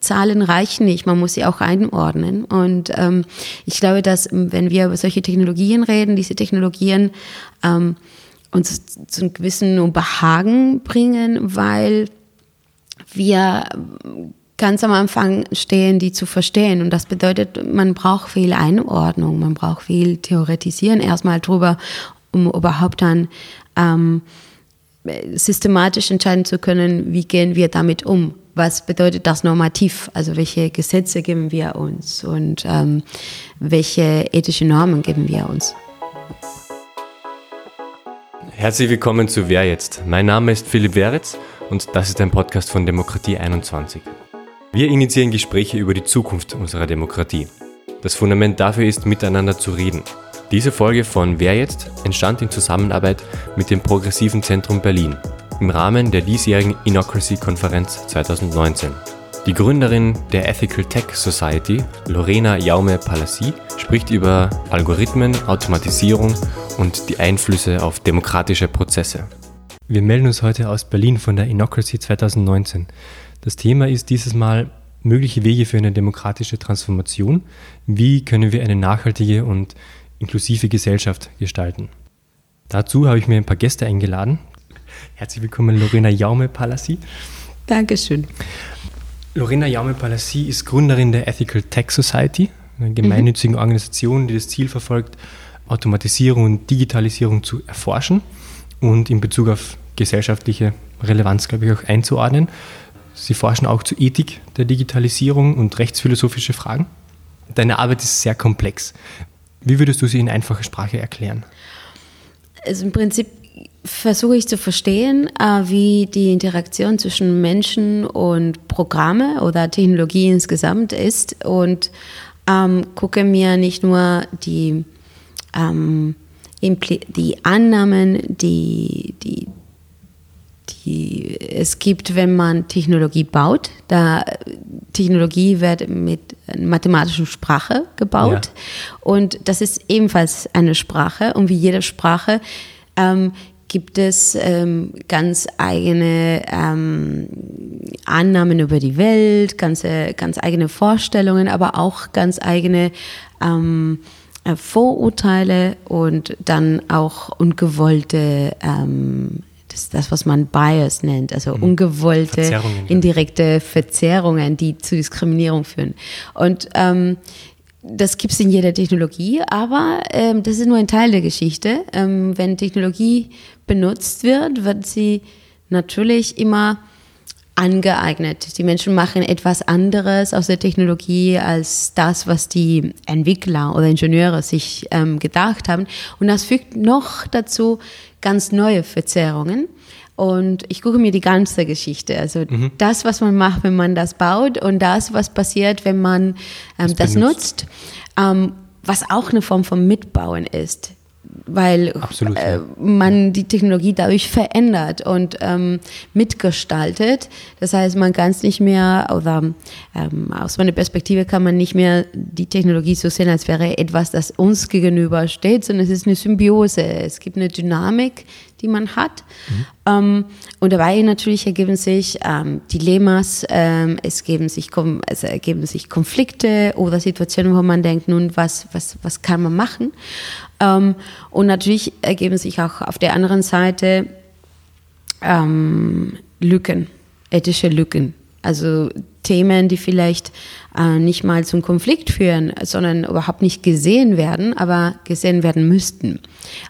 Zahlen reichen nicht, man muss sie auch einordnen. Und ähm, ich glaube, dass wenn wir über solche Technologien reden, diese Technologien ähm, uns zu einem gewissen Behagen bringen, weil wir ganz am Anfang stehen, die zu verstehen. Und das bedeutet, man braucht viel Einordnung, man braucht viel Theoretisieren erstmal drüber, um überhaupt dann ähm, systematisch entscheiden zu können, wie gehen wir damit um. Was bedeutet das normativ? Also welche Gesetze geben wir uns und ähm, welche ethische Normen geben wir uns? Herzlich willkommen zu Wer jetzt? Mein Name ist Philipp Weritz und das ist ein Podcast von Demokratie 21. Wir initiieren Gespräche über die Zukunft unserer Demokratie. Das Fundament dafür ist, miteinander zu reden. Diese Folge von Wer jetzt entstand in Zusammenarbeit mit dem Progressiven Zentrum Berlin im Rahmen der diesjährigen Inocracy-Konferenz 2019. Die Gründerin der Ethical Tech Society, Lorena Jaume Palassi, spricht über Algorithmen, Automatisierung und die Einflüsse auf demokratische Prozesse. Wir melden uns heute aus Berlin von der Inocracy 2019. Das Thema ist dieses Mal mögliche Wege für eine demokratische Transformation. Wie können wir eine nachhaltige und inklusive Gesellschaft gestalten? Dazu habe ich mir ein paar Gäste eingeladen. Herzlich willkommen, Lorena Jaume-Palassi. Dankeschön. Lorena Jaume-Palassi ist Gründerin der Ethical Tech Society, einer gemeinnützigen mhm. Organisation, die das Ziel verfolgt, Automatisierung und Digitalisierung zu erforschen und in Bezug auf gesellschaftliche Relevanz, glaube ich, auch einzuordnen. Sie forschen auch zur Ethik der Digitalisierung und rechtsphilosophische Fragen. Deine Arbeit ist sehr komplex. Wie würdest du sie in einfacher Sprache erklären? Also im Prinzip versuche ich zu verstehen, äh, wie die Interaktion zwischen Menschen und Programme oder Technologie insgesamt ist und ähm, gucke mir nicht nur die, ähm, die Annahmen, die, die die es gibt, wenn man Technologie baut. Da Technologie wird mit mathematischer Sprache gebaut ja. und das ist ebenfalls eine Sprache und wie jede Sprache ähm, gibt es ähm, ganz eigene ähm, Annahmen über die Welt, ganze, ganz eigene Vorstellungen, aber auch ganz eigene ähm, äh, Vorurteile und dann auch ungewollte ähm, das das, was man Bias nennt, also mhm. ungewollte, Verzerrungen, indirekte Verzerrungen, die zu Diskriminierung führen. Und ähm, das gibt es in jeder Technologie, aber ähm, das ist nur ein Teil der Geschichte. Ähm, wenn Technologie benutzt wird, wird sie natürlich immer angeeignet. Die Menschen machen etwas anderes aus der Technologie als das, was die Entwickler oder Ingenieure sich ähm, gedacht haben. Und das fügt noch dazu ganz neue Verzerrungen. Und ich gucke mir die ganze Geschichte, also mhm. das, was man macht, wenn man das baut und das, was passiert, wenn man ähm, das, das nutzt, ähm, was auch eine Form von Mitbauen ist weil Absolut, äh, man die Technologie dadurch verändert und ähm, mitgestaltet. Das heißt, man kann es nicht mehr, oder ähm, aus meiner Perspektive kann man nicht mehr die Technologie so sehen, als wäre etwas, das uns gegenüber steht, sondern es ist eine Symbiose. Es gibt eine Dynamik, die man hat. Mhm. Ähm, und dabei natürlich ergeben sich ähm, Dilemmas, ähm, es, geben sich, es ergeben sich Konflikte oder Situationen, wo man denkt, nun, was, was, was kann man machen? Ähm, und natürlich ergeben sich auch auf der anderen Seite ähm, Lücken, ethische Lücken. Also Themen, die vielleicht äh, nicht mal zum Konflikt führen, sondern überhaupt nicht gesehen werden, aber gesehen werden müssten.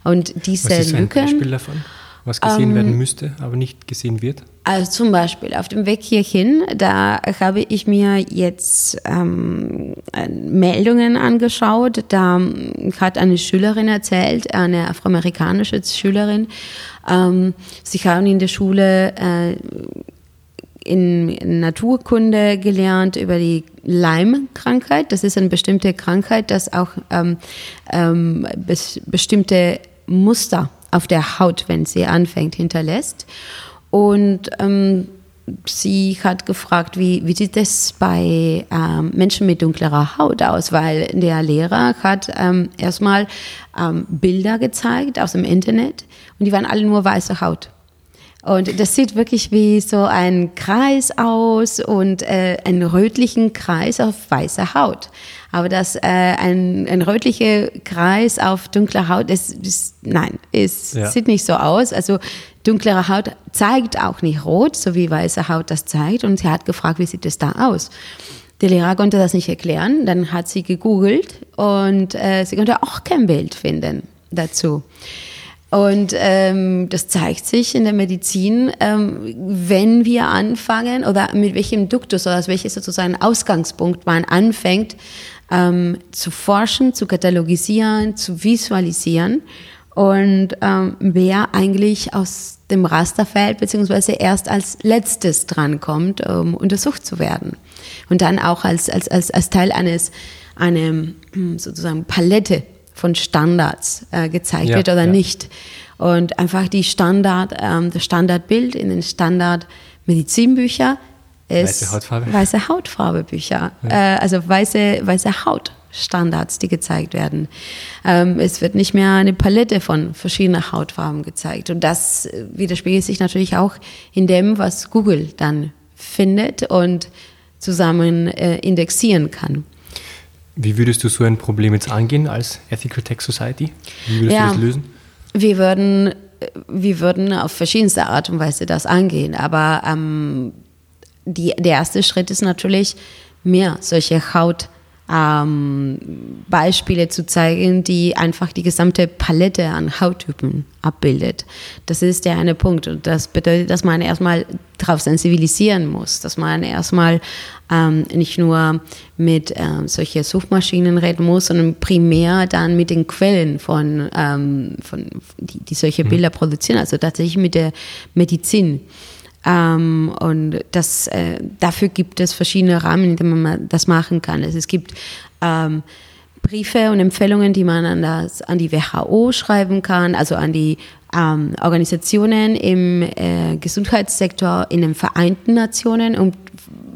Und diese Was ist Lücken. Ein Beispiel davon? Was gesehen ähm, werden müsste, aber nicht gesehen wird? Also zum Beispiel auf dem Weg hierhin, da habe ich mir jetzt ähm, Meldungen angeschaut. Da hat eine Schülerin erzählt, eine afroamerikanische Schülerin, ähm, sie haben in der Schule äh, in Naturkunde gelernt über die Lyme-Krankheit. Das ist eine bestimmte Krankheit, das auch ähm, ähm, bes bestimmte Muster auf der Haut, wenn sie anfängt, hinterlässt. Und ähm, sie hat gefragt, wie, wie sieht es bei ähm, Menschen mit dunklerer Haut aus? Weil der Lehrer hat ähm, erstmal ähm, Bilder gezeigt aus dem Internet und die waren alle nur weiße Haut. Und das sieht wirklich wie so ein Kreis aus und äh, einen rötlichen Kreis auf weißer Haut. Aber das äh, ein, ein rötlicher Kreis auf dunkler Haut, ist, ist nein, es ja. sieht nicht so aus. Also dunklere Haut zeigt auch nicht rot, so wie weiße Haut das zeigt. Und sie hat gefragt, wie sieht es da aus? Der Lehrer konnte das nicht erklären. Dann hat sie gegoogelt und äh, sie konnte auch kein Bild finden dazu. Und ähm, das zeigt sich in der Medizin, ähm, wenn wir anfangen oder mit welchem Duktus oder aus welchem sozusagen Ausgangspunkt man anfängt ähm, zu forschen, zu katalogisieren, zu visualisieren und ähm, wer eigentlich aus dem Raster fällt, beziehungsweise erst als letztes drankommt, um untersucht zu werden. Und dann auch als, als, als, als Teil eines, eine sozusagen Palette von Standards äh, gezeigt ja, wird oder ja. nicht. Und einfach die Standard, ähm, das Standardbild in den Standard-Medizinbücher ist weiße Hautfarbe, weiße Hautfarbe Bücher, ja. äh, also weiße, weiße Hautstandards, die gezeigt werden. Ähm, es wird nicht mehr eine Palette von verschiedenen Hautfarben gezeigt. Und das widerspiegelt sich natürlich auch in dem, was Google dann findet und zusammen äh, indexieren kann. Wie würdest du so ein Problem jetzt angehen als Ethical Tech Society? Wie würdest ja, du das lösen? Wir würden, wir würden auf verschiedenste Art und Weise das angehen. Aber ähm, die, der erste Schritt ist natürlich, mehr solche Haut- ähm, Beispiele zu zeigen, die einfach die gesamte Palette an Hauttypen abbildet. Das ist der eine Punkt. Und das bedeutet, dass man erstmal darauf sensibilisieren muss, dass man erstmal ähm, nicht nur mit ähm, solchen Suchmaschinen reden muss, sondern primär dann mit den Quellen von, ähm, von die, die solche mhm. Bilder produzieren, also tatsächlich mit der Medizin. Ähm, und das, äh, dafür gibt es verschiedene Rahmen, in denen man das machen kann. Also es gibt ähm, Briefe und Empfehlungen, die man an, das, an die WHO schreiben kann, also an die ähm, Organisationen im äh, Gesundheitssektor in den Vereinten Nationen, um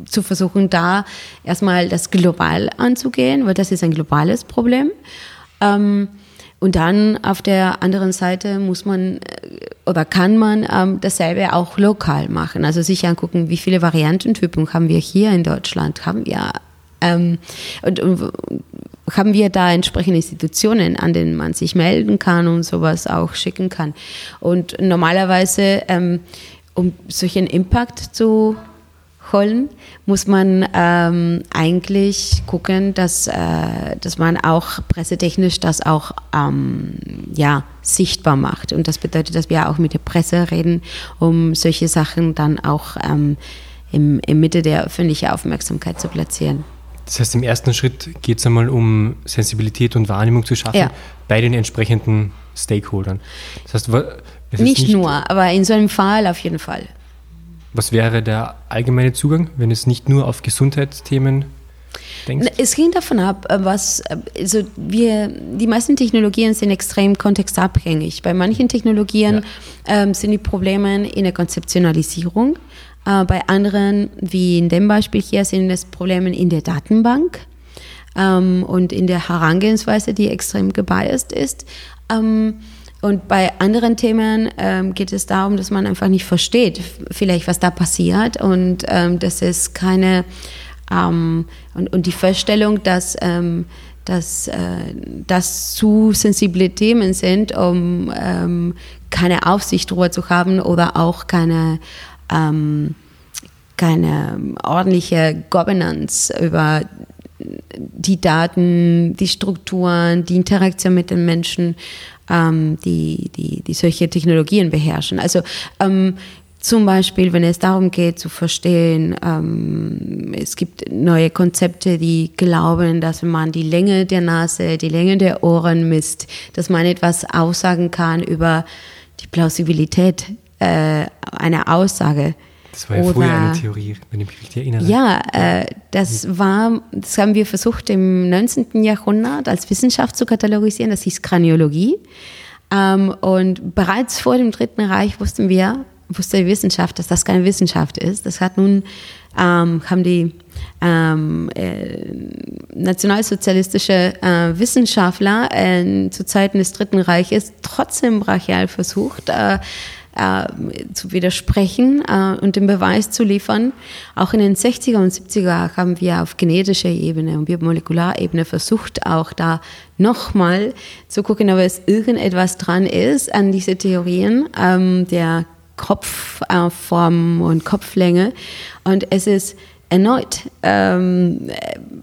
zu versuchen, da erstmal das global anzugehen, weil das ist ein globales Problem. Ähm, und dann auf der anderen Seite muss man äh, oder kann man ähm, dasselbe auch lokal machen. Also sich angucken, wie viele Variantentypen haben wir hier in Deutschland, haben wir ähm, und, und, haben wir da entsprechende Institutionen, an denen man sich melden kann und sowas auch schicken kann. Und normalerweise, ähm, um solchen Impact zu holen, muss man ähm, eigentlich gucken, dass, äh, dass man auch pressetechnisch das auch ähm, ja, sichtbar macht. Und das bedeutet, dass wir auch mit der Presse reden, um solche Sachen dann auch ähm, im, im Mitte der öffentlichen Aufmerksamkeit zu platzieren. Das heißt, im ersten Schritt geht es einmal um Sensibilität und Wahrnehmung zu schaffen ja. bei den entsprechenden Stakeholdern. Das heißt, nicht, nicht nur, aber in so einem Fall auf jeden Fall. Was wäre der allgemeine Zugang, wenn es nicht nur auf Gesundheitsthemen denkt? Es hängt davon ab, äh, was, äh, also wir, die meisten Technologien sind extrem kontextabhängig. Bei manchen Technologien ja. ähm, sind die Probleme in der Konzeptionalisierung. Äh, bei anderen, wie in dem Beispiel hier, sind es Probleme in der Datenbank ähm, und in der Herangehensweise, die extrem gebiased ist. Ähm, und bei anderen Themen ähm, geht es darum, dass man einfach nicht versteht, vielleicht was da passiert. Und ähm, dass es keine ähm, und, und die Feststellung, dass ähm, dass äh, das zu sensible Themen sind, um ähm, keine Aufsicht darüber zu haben oder auch keine ähm, keine ordentliche Governance über die Daten, die Strukturen, die Interaktion mit den Menschen ähm, die, die, die solche Technologien beherrschen. Also ähm, zum Beispiel, wenn es darum geht zu verstehen, ähm, es gibt neue Konzepte, die glauben, dass man die Länge der Nase, die Länge der Ohren misst, dass man etwas aussagen kann über die Plausibilität äh, einer Aussage. Das war ja Oder, früher eine Theorie, wenn ich mich richtig erinnere. Ja, äh, das war, das haben wir versucht im 19. Jahrhundert als Wissenschaft zu katalogisieren. Das hieß Kraniologie. Ähm, und bereits vor dem Dritten Reich wussten wir, wusste die Wissenschaft, dass das keine Wissenschaft ist. Das hat nun, ähm, haben die ähm, äh, nationalsozialistische äh, Wissenschaftler äh, zu Zeiten des Dritten Reiches trotzdem brachial versucht, äh, äh, zu widersprechen äh, und den Beweis zu liefern. Auch in den 60er und 70er haben wir auf genetischer Ebene und biomolekularebene versucht, auch da nochmal zu gucken, ob es irgendetwas dran ist an diese Theorien ähm, der Kopfform und Kopflänge. Und es ist erneut ähm,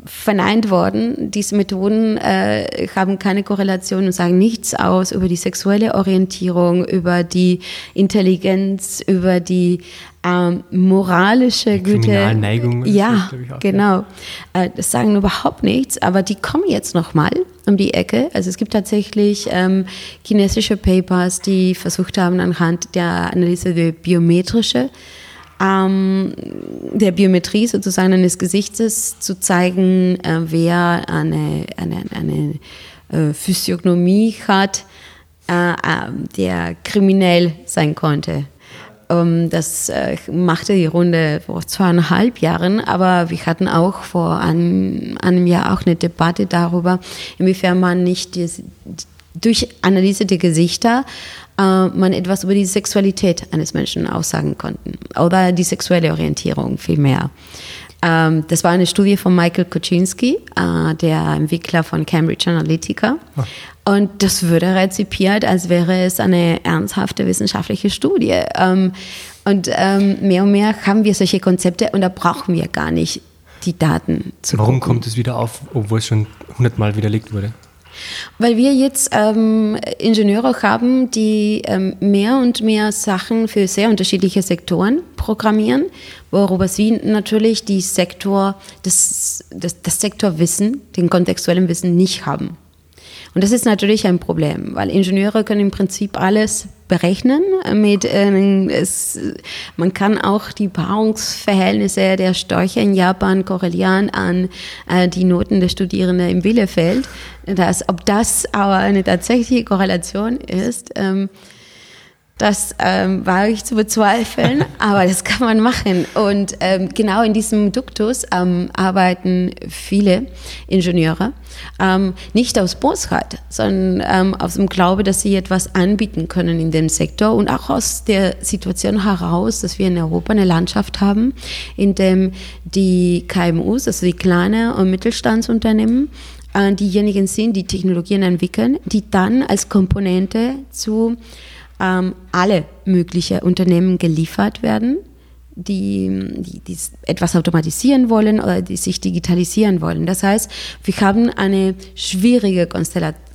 verneint worden. Diese Methoden äh, haben keine Korrelation und sagen nichts aus über die sexuelle Orientierung, über die Intelligenz, über die ähm, moralische die Güte. Neigung. Ja, auch, genau. Ja. Äh, das sagen überhaupt nichts, aber die kommen jetzt nochmal um die Ecke. Also es gibt tatsächlich ähm, chinesische Papers, die versucht haben, anhand der Analyse der biometrische ähm, der Biometrie sozusagen eines Gesichtes zu zeigen, äh, wer eine, eine, eine äh, Physiognomie hat, äh, äh der kriminell sein konnte. Ähm, das äh, machte die Runde vor zweieinhalb Jahren, aber wir hatten auch vor einem, einem Jahr auch eine Debatte darüber, inwiefern man nicht die, durch Analyse der Gesichter äh, man etwas über die Sexualität eines Menschen aussagen konnten oder die sexuelle Orientierung vielmehr. Ähm, das war eine Studie von Michael Kuczynski, äh, der Entwickler von Cambridge Analytica. Oh. Und das wurde rezipiert, als wäre es eine ernsthafte wissenschaftliche Studie. Ähm, und ähm, mehr und mehr haben wir solche Konzepte und da brauchen wir gar nicht die Daten zu Warum gucken. kommt es wieder auf, obwohl es schon hundertmal widerlegt wurde? Weil wir jetzt ähm, Ingenieure haben, die ähm, mehr und mehr Sachen für sehr unterschiedliche Sektoren programmieren, worüber sie natürlich die Sektor, das, das, das Sektorwissen, den kontextuellen Wissen nicht haben. Und das ist natürlich ein Problem, weil Ingenieure können im Prinzip alles berechnen. Mit, äh, es, man kann auch die Paarungsverhältnisse der Störche in Japan korrelieren an äh, die Noten der Studierenden im Bielefeld. Das, ob das aber eine tatsächliche Korrelation ist, ähm, das ähm, wage ich zu bezweifeln, aber das kann man machen. Und ähm, genau in diesem Duktus ähm, arbeiten viele Ingenieure, ähm, nicht aus Bosheit, sondern ähm, aus dem Glaube, dass sie etwas anbieten können in dem Sektor und auch aus der Situation heraus, dass wir in Europa eine Landschaft haben, in dem die KMUs, also die kleinen und Mittelstandsunternehmen, äh, diejenigen sind, die Technologien entwickeln, die dann als Komponente zu ähm, alle möglichen Unternehmen geliefert werden, die, die, die, etwas automatisieren wollen oder die sich digitalisieren wollen. Das heißt, wir haben eine schwierige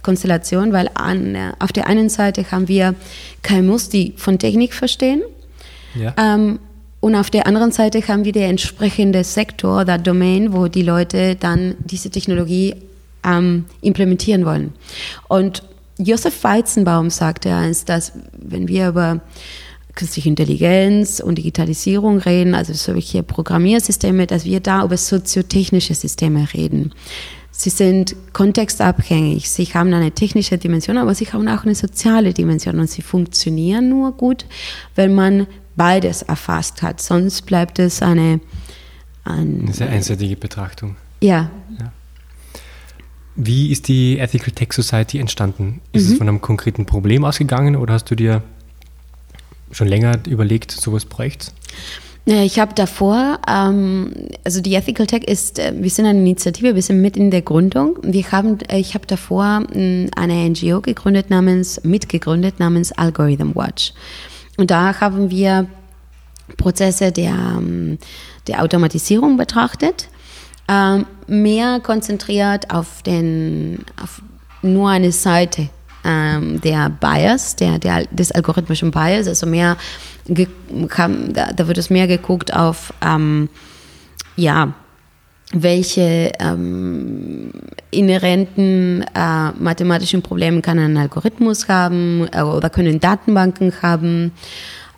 Konstellation, weil an, auf der einen Seite haben wir KMUs, die von Technik verstehen. Ja. Ähm, und auf der anderen Seite haben wir den entsprechenden Sektor oder Domain, wo die Leute dann diese Technologie ähm, implementieren wollen. Und Josef Weizenbaum sagte einst, dass wenn wir über künstliche Intelligenz und Digitalisierung reden, also solche Programmiersysteme, dass wir da über soziotechnische Systeme reden. Sie sind kontextabhängig, sie haben eine technische Dimension, aber sie haben auch eine soziale Dimension und sie funktionieren nur gut, wenn man beides erfasst hat. Sonst bleibt es eine, ein, eine sehr einseitige Betrachtung. Ja. ja. Wie ist die Ethical Tech Society entstanden? Ist mhm. es von einem konkreten Problem ausgegangen oder hast du dir schon länger überlegt, sowas bräuchte ich habe davor, ähm, also die Ethical Tech ist, äh, wir sind eine Initiative, wir sind mit in der Gründung. Wir haben, äh, ich habe davor äh, eine NGO gegründet namens, mitgegründet namens Algorithm Watch. Und da haben wir Prozesse der, ähm, der Automatisierung betrachtet ähm, mehr konzentriert auf, den, auf nur eine Seite ähm, der Bias, der, der, des algorithmischen Bias, also mehr, da, da wird es mehr geguckt auf, ähm, ja, welche ähm, inhärenten äh, mathematischen Probleme kann ein Algorithmus haben äh, oder können Datenbanken haben.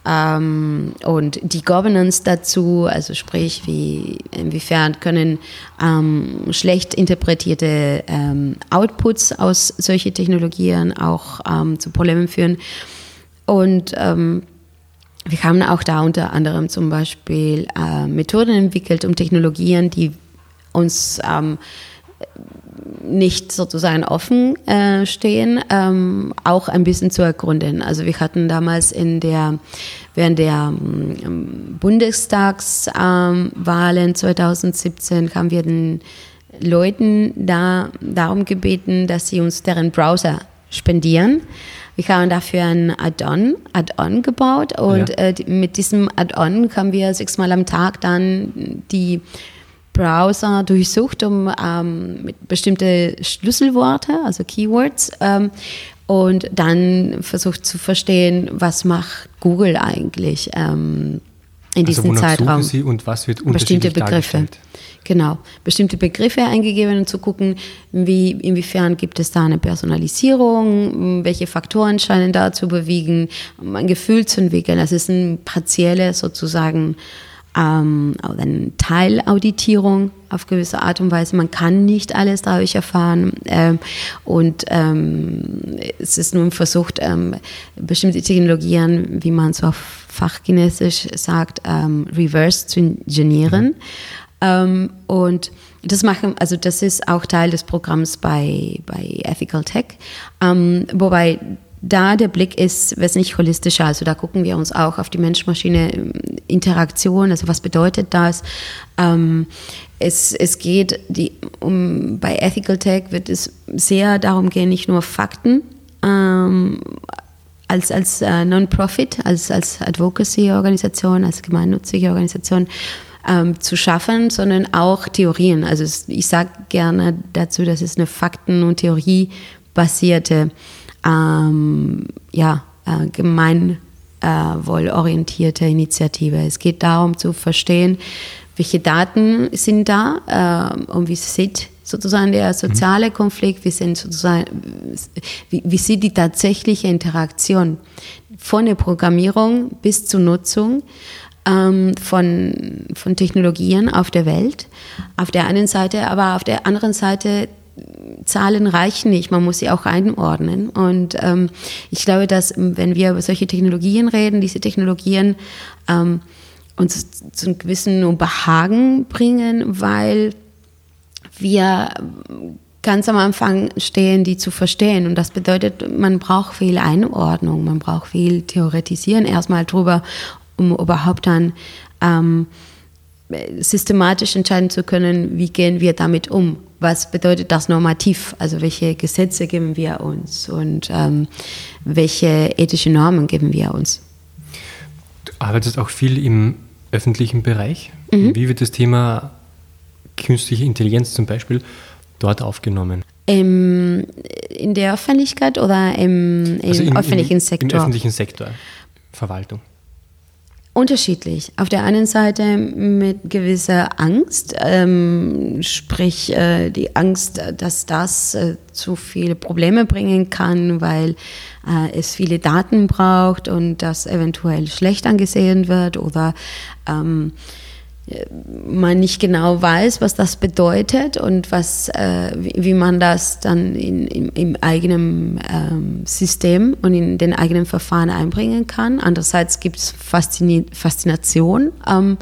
Ähm, und die Governance dazu, also sprich, wie, inwiefern können ähm, schlecht interpretierte ähm, Outputs aus solchen Technologien auch ähm, zu Problemen führen. Und ähm, wir haben auch da unter anderem zum Beispiel äh, Methoden entwickelt, um Technologien, die uns ähm, nicht sozusagen offen äh, stehen, ähm, auch ein bisschen zu ergründen. Also wir hatten damals in der während der ähm, Bundestagswahlen ähm, 2017 haben wir den Leuten da darum gebeten, dass sie uns deren Browser spendieren. Wir haben dafür ein Add-on Add gebaut und ja. äh, mit diesem Add-on haben wir sechsmal am Tag dann die Browser durchsucht, um ähm, bestimmte Schlüsselworte, also Keywords, ähm, und dann versucht zu verstehen, was macht Google eigentlich ähm, in also diesem Zeitraum. Sie und was wird bestimmte Begriffe. Genau, bestimmte Begriffe eingegeben und zu gucken, wie, inwiefern gibt es da eine Personalisierung, welche Faktoren scheinen da zu bewegen, um ein Gefühl zu entwickeln. Das ist ein partielles sozusagen ähm, eine Teilauditierung auf gewisse Art und Weise. Man kann nicht alles dadurch erfahren. Ähm, und ähm, es ist nun versucht, ähm, bestimmte Technologien, wie man so auf Fachchinesisch sagt, ähm, reverse zu ingenieren. Mhm. Und das machen, also das ist auch Teil des Programms bei, bei Ethical Tech, ähm, wobei da der Blick ist wesentlich holistischer. Also da gucken wir uns auch auf die Mensch-Maschine-Interaktion, also was bedeutet das? Ähm, es, es geht die, um, bei Ethical Tech wird es sehr darum gehen, nicht nur Fakten ähm, als, als äh, Non-Profit, als, als Advocacy-Organisation, als gemeinnützige Organisation ähm, zu schaffen, sondern auch Theorien. Also es, ich sage gerne dazu, dass es eine Fakten- und Theoriebasierte ähm, ja, äh, gemeinwohlorientierte Initiative. Es geht darum zu verstehen, welche Daten sind da äh, und wie sieht sozusagen der soziale Konflikt, wie, sind sozusagen, wie, wie sieht die tatsächliche Interaktion von der Programmierung bis zur Nutzung ähm, von, von Technologien auf der Welt. Auf der einen Seite, aber auf der anderen Seite Zahlen reichen nicht, man muss sie auch einordnen. Und ähm, ich glaube, dass wenn wir über solche Technologien reden, diese Technologien ähm, uns zu einem gewissen Behagen bringen, weil wir ganz am Anfang stehen, die zu verstehen. Und das bedeutet, man braucht viel Einordnung, man braucht viel Theoretisieren erstmal drüber, um überhaupt dann ähm, systematisch entscheiden zu können, wie gehen wir damit um. Was bedeutet das normativ? Also welche Gesetze geben wir uns und ähm, welche ethischen Normen geben wir uns? Du arbeitest auch viel im öffentlichen Bereich. Mhm. Wie wird das Thema künstliche Intelligenz zum Beispiel dort aufgenommen? Im, in der Öffentlichkeit oder im, im also in, öffentlichen Sektor? Im öffentlichen Sektor, Verwaltung. Unterschiedlich. Auf der einen Seite mit gewisser Angst, ähm, sprich äh, die Angst, dass das äh, zu viele Probleme bringen kann, weil äh, es viele Daten braucht und das eventuell schlecht angesehen wird oder ähm, man nicht genau weiß, was das bedeutet und was, äh, wie, wie, man das dann in, in, im eigenen ähm, System und in den eigenen Verfahren einbringen kann. Andererseits gibt es Faszini Faszination. Ähm,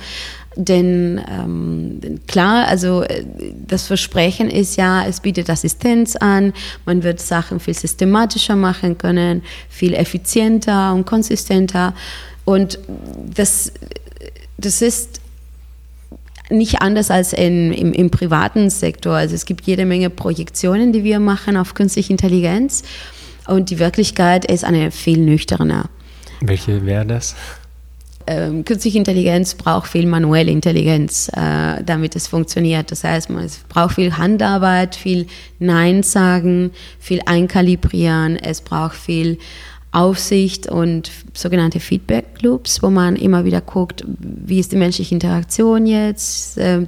denn ähm, klar, also äh, das Versprechen ist ja, es bietet Assistenz an, man wird Sachen viel systematischer machen können, viel effizienter und konsistenter. Und das, das ist nicht anders als in, im, im privaten Sektor. Also es gibt jede Menge Projektionen, die wir machen auf künstliche Intelligenz und die Wirklichkeit ist eine viel nüchterner. Welche wäre das? Ähm, künstliche Intelligenz braucht viel manuelle Intelligenz, äh, damit es funktioniert. Das heißt, man, es braucht viel Handarbeit, viel Nein sagen, viel Einkalibrieren, es braucht viel Aufsicht und sogenannte Feedback Loops, wo man immer wieder guckt, wie ist die menschliche Interaktion jetzt äh,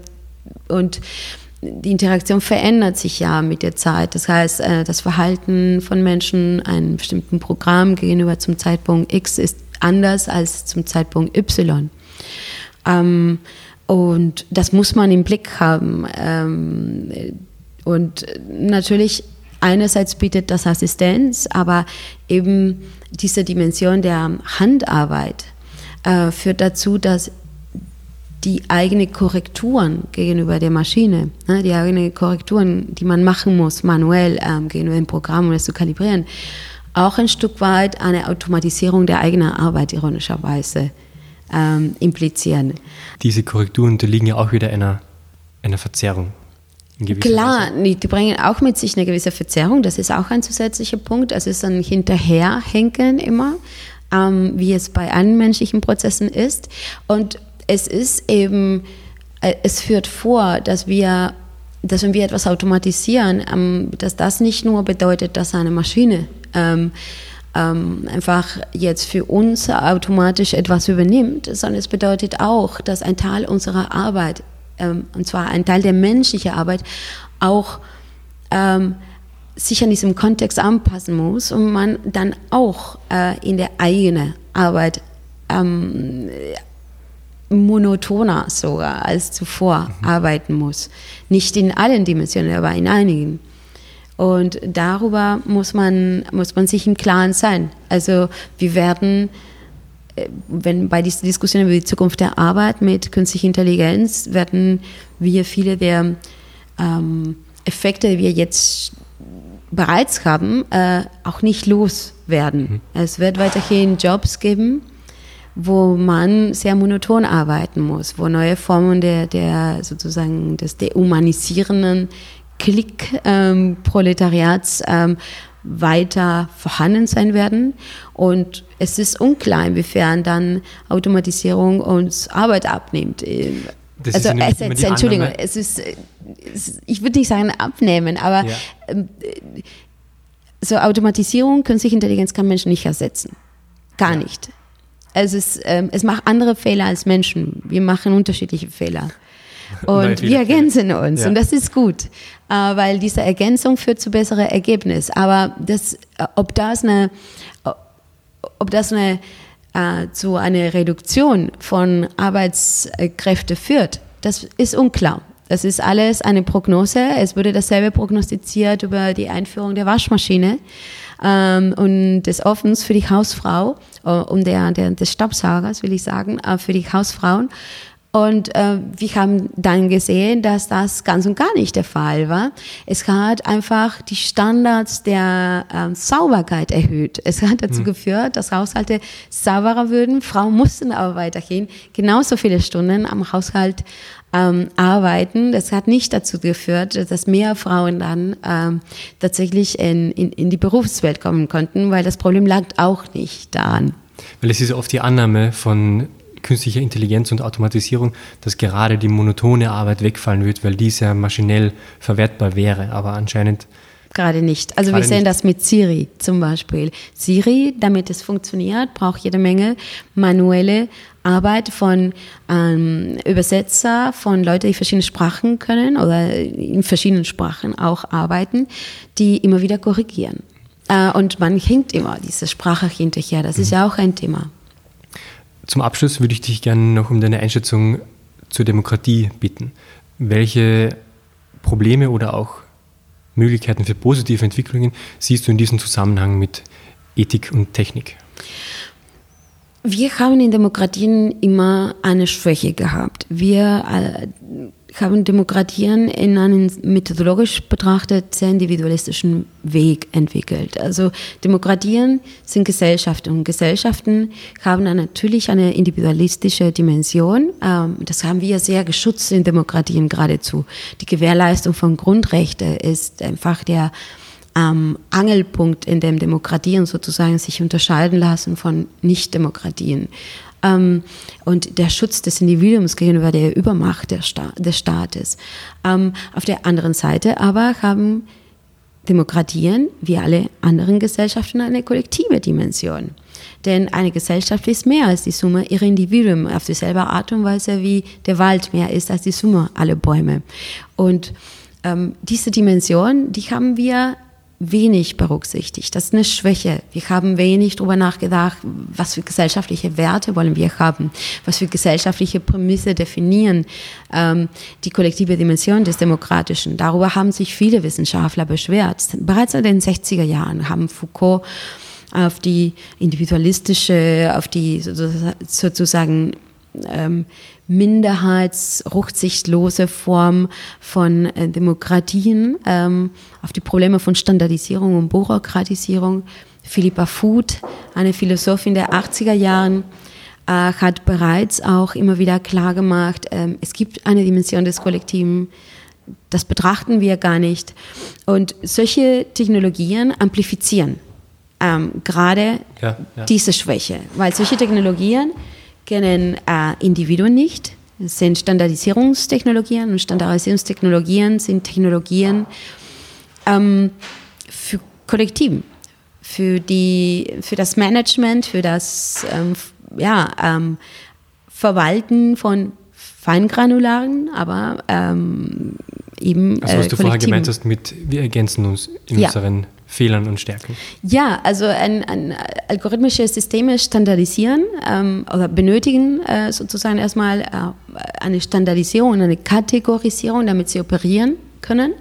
und die Interaktion verändert sich ja mit der Zeit. Das heißt, äh, das Verhalten von Menschen einem bestimmten Programm gegenüber zum Zeitpunkt X ist anders als zum Zeitpunkt Y. Ähm, und das muss man im Blick haben. Ähm, und natürlich einerseits bietet das Assistenz, aber eben diese Dimension der Handarbeit äh, führt dazu, dass die eigenen Korrekturen gegenüber der Maschine, ne, die eigenen Korrekturen, die man machen muss, manuell ähm, gegenüber dem Programm, um es zu kalibrieren, auch ein Stück weit eine Automatisierung der eigenen Arbeit ironischerweise ähm, implizieren. Diese Korrekturen unterliegen ja auch wieder einer, einer Verzerrung. Klar, Weise. die bringen auch mit sich eine gewisse Verzerrung, das ist auch ein zusätzlicher Punkt. Es ist ein Hinterherhenken immer, ähm, wie es bei allen menschlichen Prozessen ist. Und es ist eben, äh, es führt vor, dass wir, dass wenn wir etwas automatisieren, ähm, dass das nicht nur bedeutet, dass eine Maschine ähm, ähm, einfach jetzt für uns automatisch etwas übernimmt, sondern es bedeutet auch, dass ein Teil unserer Arbeit, ähm, und zwar ein Teil der menschlichen Arbeit, auch ähm, sich an diesem Kontext anpassen muss und man dann auch äh, in der eigenen Arbeit ähm, monotoner sogar als zuvor mhm. arbeiten muss. Nicht in allen Dimensionen, aber in einigen. Und darüber muss man, muss man sich im Klaren sein. Also wir werden, wenn bei dieser Diskussion über die Zukunft der Arbeit mit künstlicher Intelligenz, werden wir viele der ähm, Effekte, die wir jetzt bereits haben, äh, auch nicht loswerden. Mhm. Es wird weiterhin Jobs geben, wo man sehr monoton arbeiten muss, wo neue Formen der, der sozusagen des dehumanisierenden Klick-Proletariats ähm, ähm, weiter vorhanden sein werden. Und es ist unklar, inwiefern dann Automatisierung uns Arbeit abnimmt. Das also es, Entschuldigung, es ist, es, ich würde nicht sagen abnehmen, aber ja. Ähm, so Automatisierung, künstliche Intelligenz kann Menschen nicht ersetzen. Gar ja. nicht. Es, ist, ähm, es macht andere Fehler als Menschen. Wir machen unterschiedliche Fehler. Und wir ergänzen uns ja. und das ist gut, äh, weil diese Ergänzung führt zu besseren Ergebnissen. Aber das, äh, ob das eine, ob das eine äh, zu einer Reduktion von Arbeitskräften führt, das ist unklar. Das ist alles eine Prognose. Es wurde dasselbe prognostiziert über die Einführung der Waschmaschine ähm, und des Ofens für die Hausfrau äh, und der, der, des Staubsaugers, will ich sagen, äh, für die Hausfrauen. Und äh, wir haben dann gesehen, dass das ganz und gar nicht der Fall war. Es hat einfach die Standards der äh, Sauberkeit erhöht. Es hat dazu mhm. geführt, dass Haushalte sauberer würden. Frauen mussten aber weiterhin genauso viele Stunden am Haushalt ähm, arbeiten. Das hat nicht dazu geführt, dass mehr Frauen dann ähm, tatsächlich in, in, in die Berufswelt kommen konnten, weil das Problem lag auch nicht daran. Weil es ist oft die Annahme von künstlicher Intelligenz und Automatisierung, dass gerade die monotone Arbeit wegfallen wird, weil dies ja maschinell verwertbar wäre. Aber anscheinend gerade nicht. Also wir sehen nicht. das mit Siri zum Beispiel. Siri, damit es funktioniert, braucht jede Menge manuelle Arbeit von ähm, Übersetzer, von Leuten, die verschiedene Sprachen können oder in verschiedenen Sprachen auch arbeiten, die immer wieder korrigieren. Äh, und man hinkt immer diese Sprache hinterher. Das mhm. ist ja auch ein Thema. Zum Abschluss würde ich dich gerne noch um deine Einschätzung zur Demokratie bitten. Welche Probleme oder auch Möglichkeiten für positive Entwicklungen siehst du in diesem Zusammenhang mit Ethik und Technik? Wir haben in Demokratien immer eine Schwäche gehabt. Wir äh, haben Demokratien in einem methodologisch betrachtet sehr individualistischen Weg entwickelt. Also Demokratien sind Gesellschaften und Gesellschaften haben natürlich eine individualistische Dimension. Ähm, das haben wir sehr geschützt in Demokratien geradezu. Die Gewährleistung von Grundrechten ist einfach der ähm, Angelpunkt, in dem Demokratien sozusagen sich unterscheiden lassen von Nichtdemokratien ähm, und der Schutz des Individuums gegenüber der Übermacht der Sta des Staates. Ähm, auf der anderen Seite aber haben Demokratien, wie alle anderen Gesellschaften, eine kollektive Dimension. Denn eine Gesellschaft ist mehr als die Summe ihrer Individuen, auf dieselbe Art und Weise wie der Wald mehr ist als die Summe aller Bäume. Und ähm, diese Dimension, die haben wir wenig berücksichtigt. Das ist eine Schwäche. Wir haben wenig darüber nachgedacht, was für gesellschaftliche Werte wollen wir haben, was für gesellschaftliche Prämisse definieren ähm, die kollektive Dimension des Demokratischen. Darüber haben sich viele Wissenschaftler beschwert. Bereits in den 60er Jahren haben Foucault auf die individualistische, auf die sozusagen ähm, minderheitsrücksichtslose Form von äh, Demokratien, ähm, auf die Probleme von Standardisierung und Bürokratisierung. Philippa Food, eine Philosophin der 80er Jahren, äh, hat bereits auch immer wieder klar gemacht, ähm, es gibt eine Dimension des Kollektiven, das betrachten wir gar nicht. Und solche Technologien amplifizieren ähm, gerade ja, ja. diese Schwäche, weil solche Technologien kennen äh, Individuen nicht. Es sind Standardisierungstechnologien und Standardisierungstechnologien sind Technologien ähm, für Kollektiven, für, für das Management, für das ähm, ja, ähm, Verwalten von feingranularen, aber ähm, eben. Also, was äh, du vorher gemeint hast, mit wir ergänzen uns in ja. unseren Fehlern und Stärken? Ja, also ein, ein algorithmische Systeme standardisieren ähm, oder benötigen äh, sozusagen erstmal äh, eine Standardisierung, eine Kategorisierung, damit sie operieren können.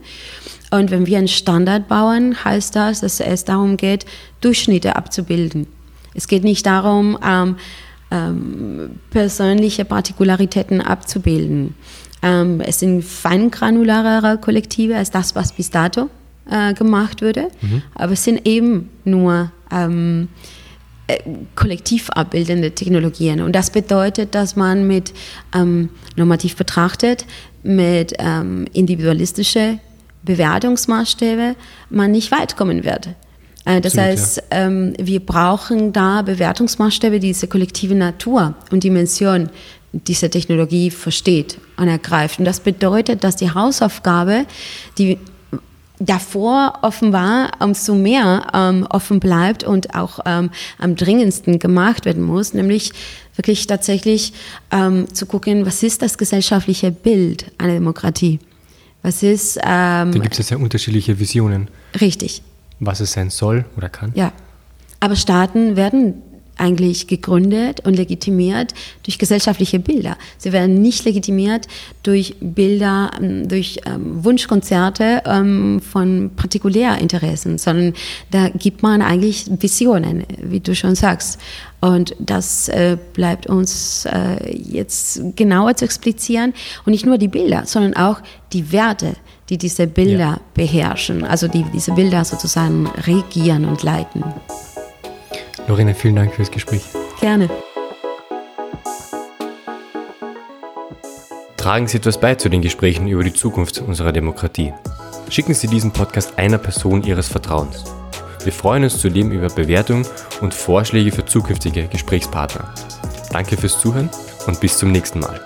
Und wenn wir einen Standard bauen, heißt das, dass es darum geht, Durchschnitte abzubilden. Es geht nicht darum, ähm, ähm, persönliche Partikularitäten abzubilden. Ähm, es sind feingranularere Kollektive als das, was bis dato äh, gemacht würde. Mhm. Aber es sind eben nur ähm, äh, kollektiv abbildende Technologien. Und das bedeutet, dass man mit ähm, normativ betrachtet, mit ähm, individualistische Bewertungsmaßstäbe man nicht weit kommen wird. Äh, das Absolut, heißt, ja. ähm, wir brauchen da Bewertungsmaßstäbe, die diese kollektive Natur und Dimension dieser Technologie versteht und ergreift. Und das bedeutet, dass die Hausaufgabe, die davor offenbar umso mehr ähm, offen bleibt und auch ähm, am dringendsten gemacht werden muss, nämlich wirklich tatsächlich ähm, zu gucken, was ist das gesellschaftliche Bild einer Demokratie? Was ist. Ähm, da gibt es ja unterschiedliche Visionen. Richtig. Was es sein soll oder kann. Ja. Aber Staaten werden eigentlich gegründet und legitimiert durch gesellschaftliche Bilder. Sie werden nicht legitimiert durch Bilder, ähm, durch ähm, Wunschkonzerte ähm, von Partikulärinteressen, sondern da gibt man eigentlich Visionen, wie du schon sagst. Und das äh, bleibt uns äh, jetzt genauer zu explizieren. Und nicht nur die Bilder, sondern auch die Werte, die diese Bilder ja. beherrschen, also die diese Bilder sozusagen regieren und leiten. Lorena, vielen Dank fürs Gespräch. Gerne. Tragen Sie etwas bei zu den Gesprächen über die Zukunft unserer Demokratie. Schicken Sie diesen Podcast einer Person Ihres Vertrauens. Wir freuen uns zudem über Bewertungen und Vorschläge für zukünftige Gesprächspartner. Danke fürs Zuhören und bis zum nächsten Mal.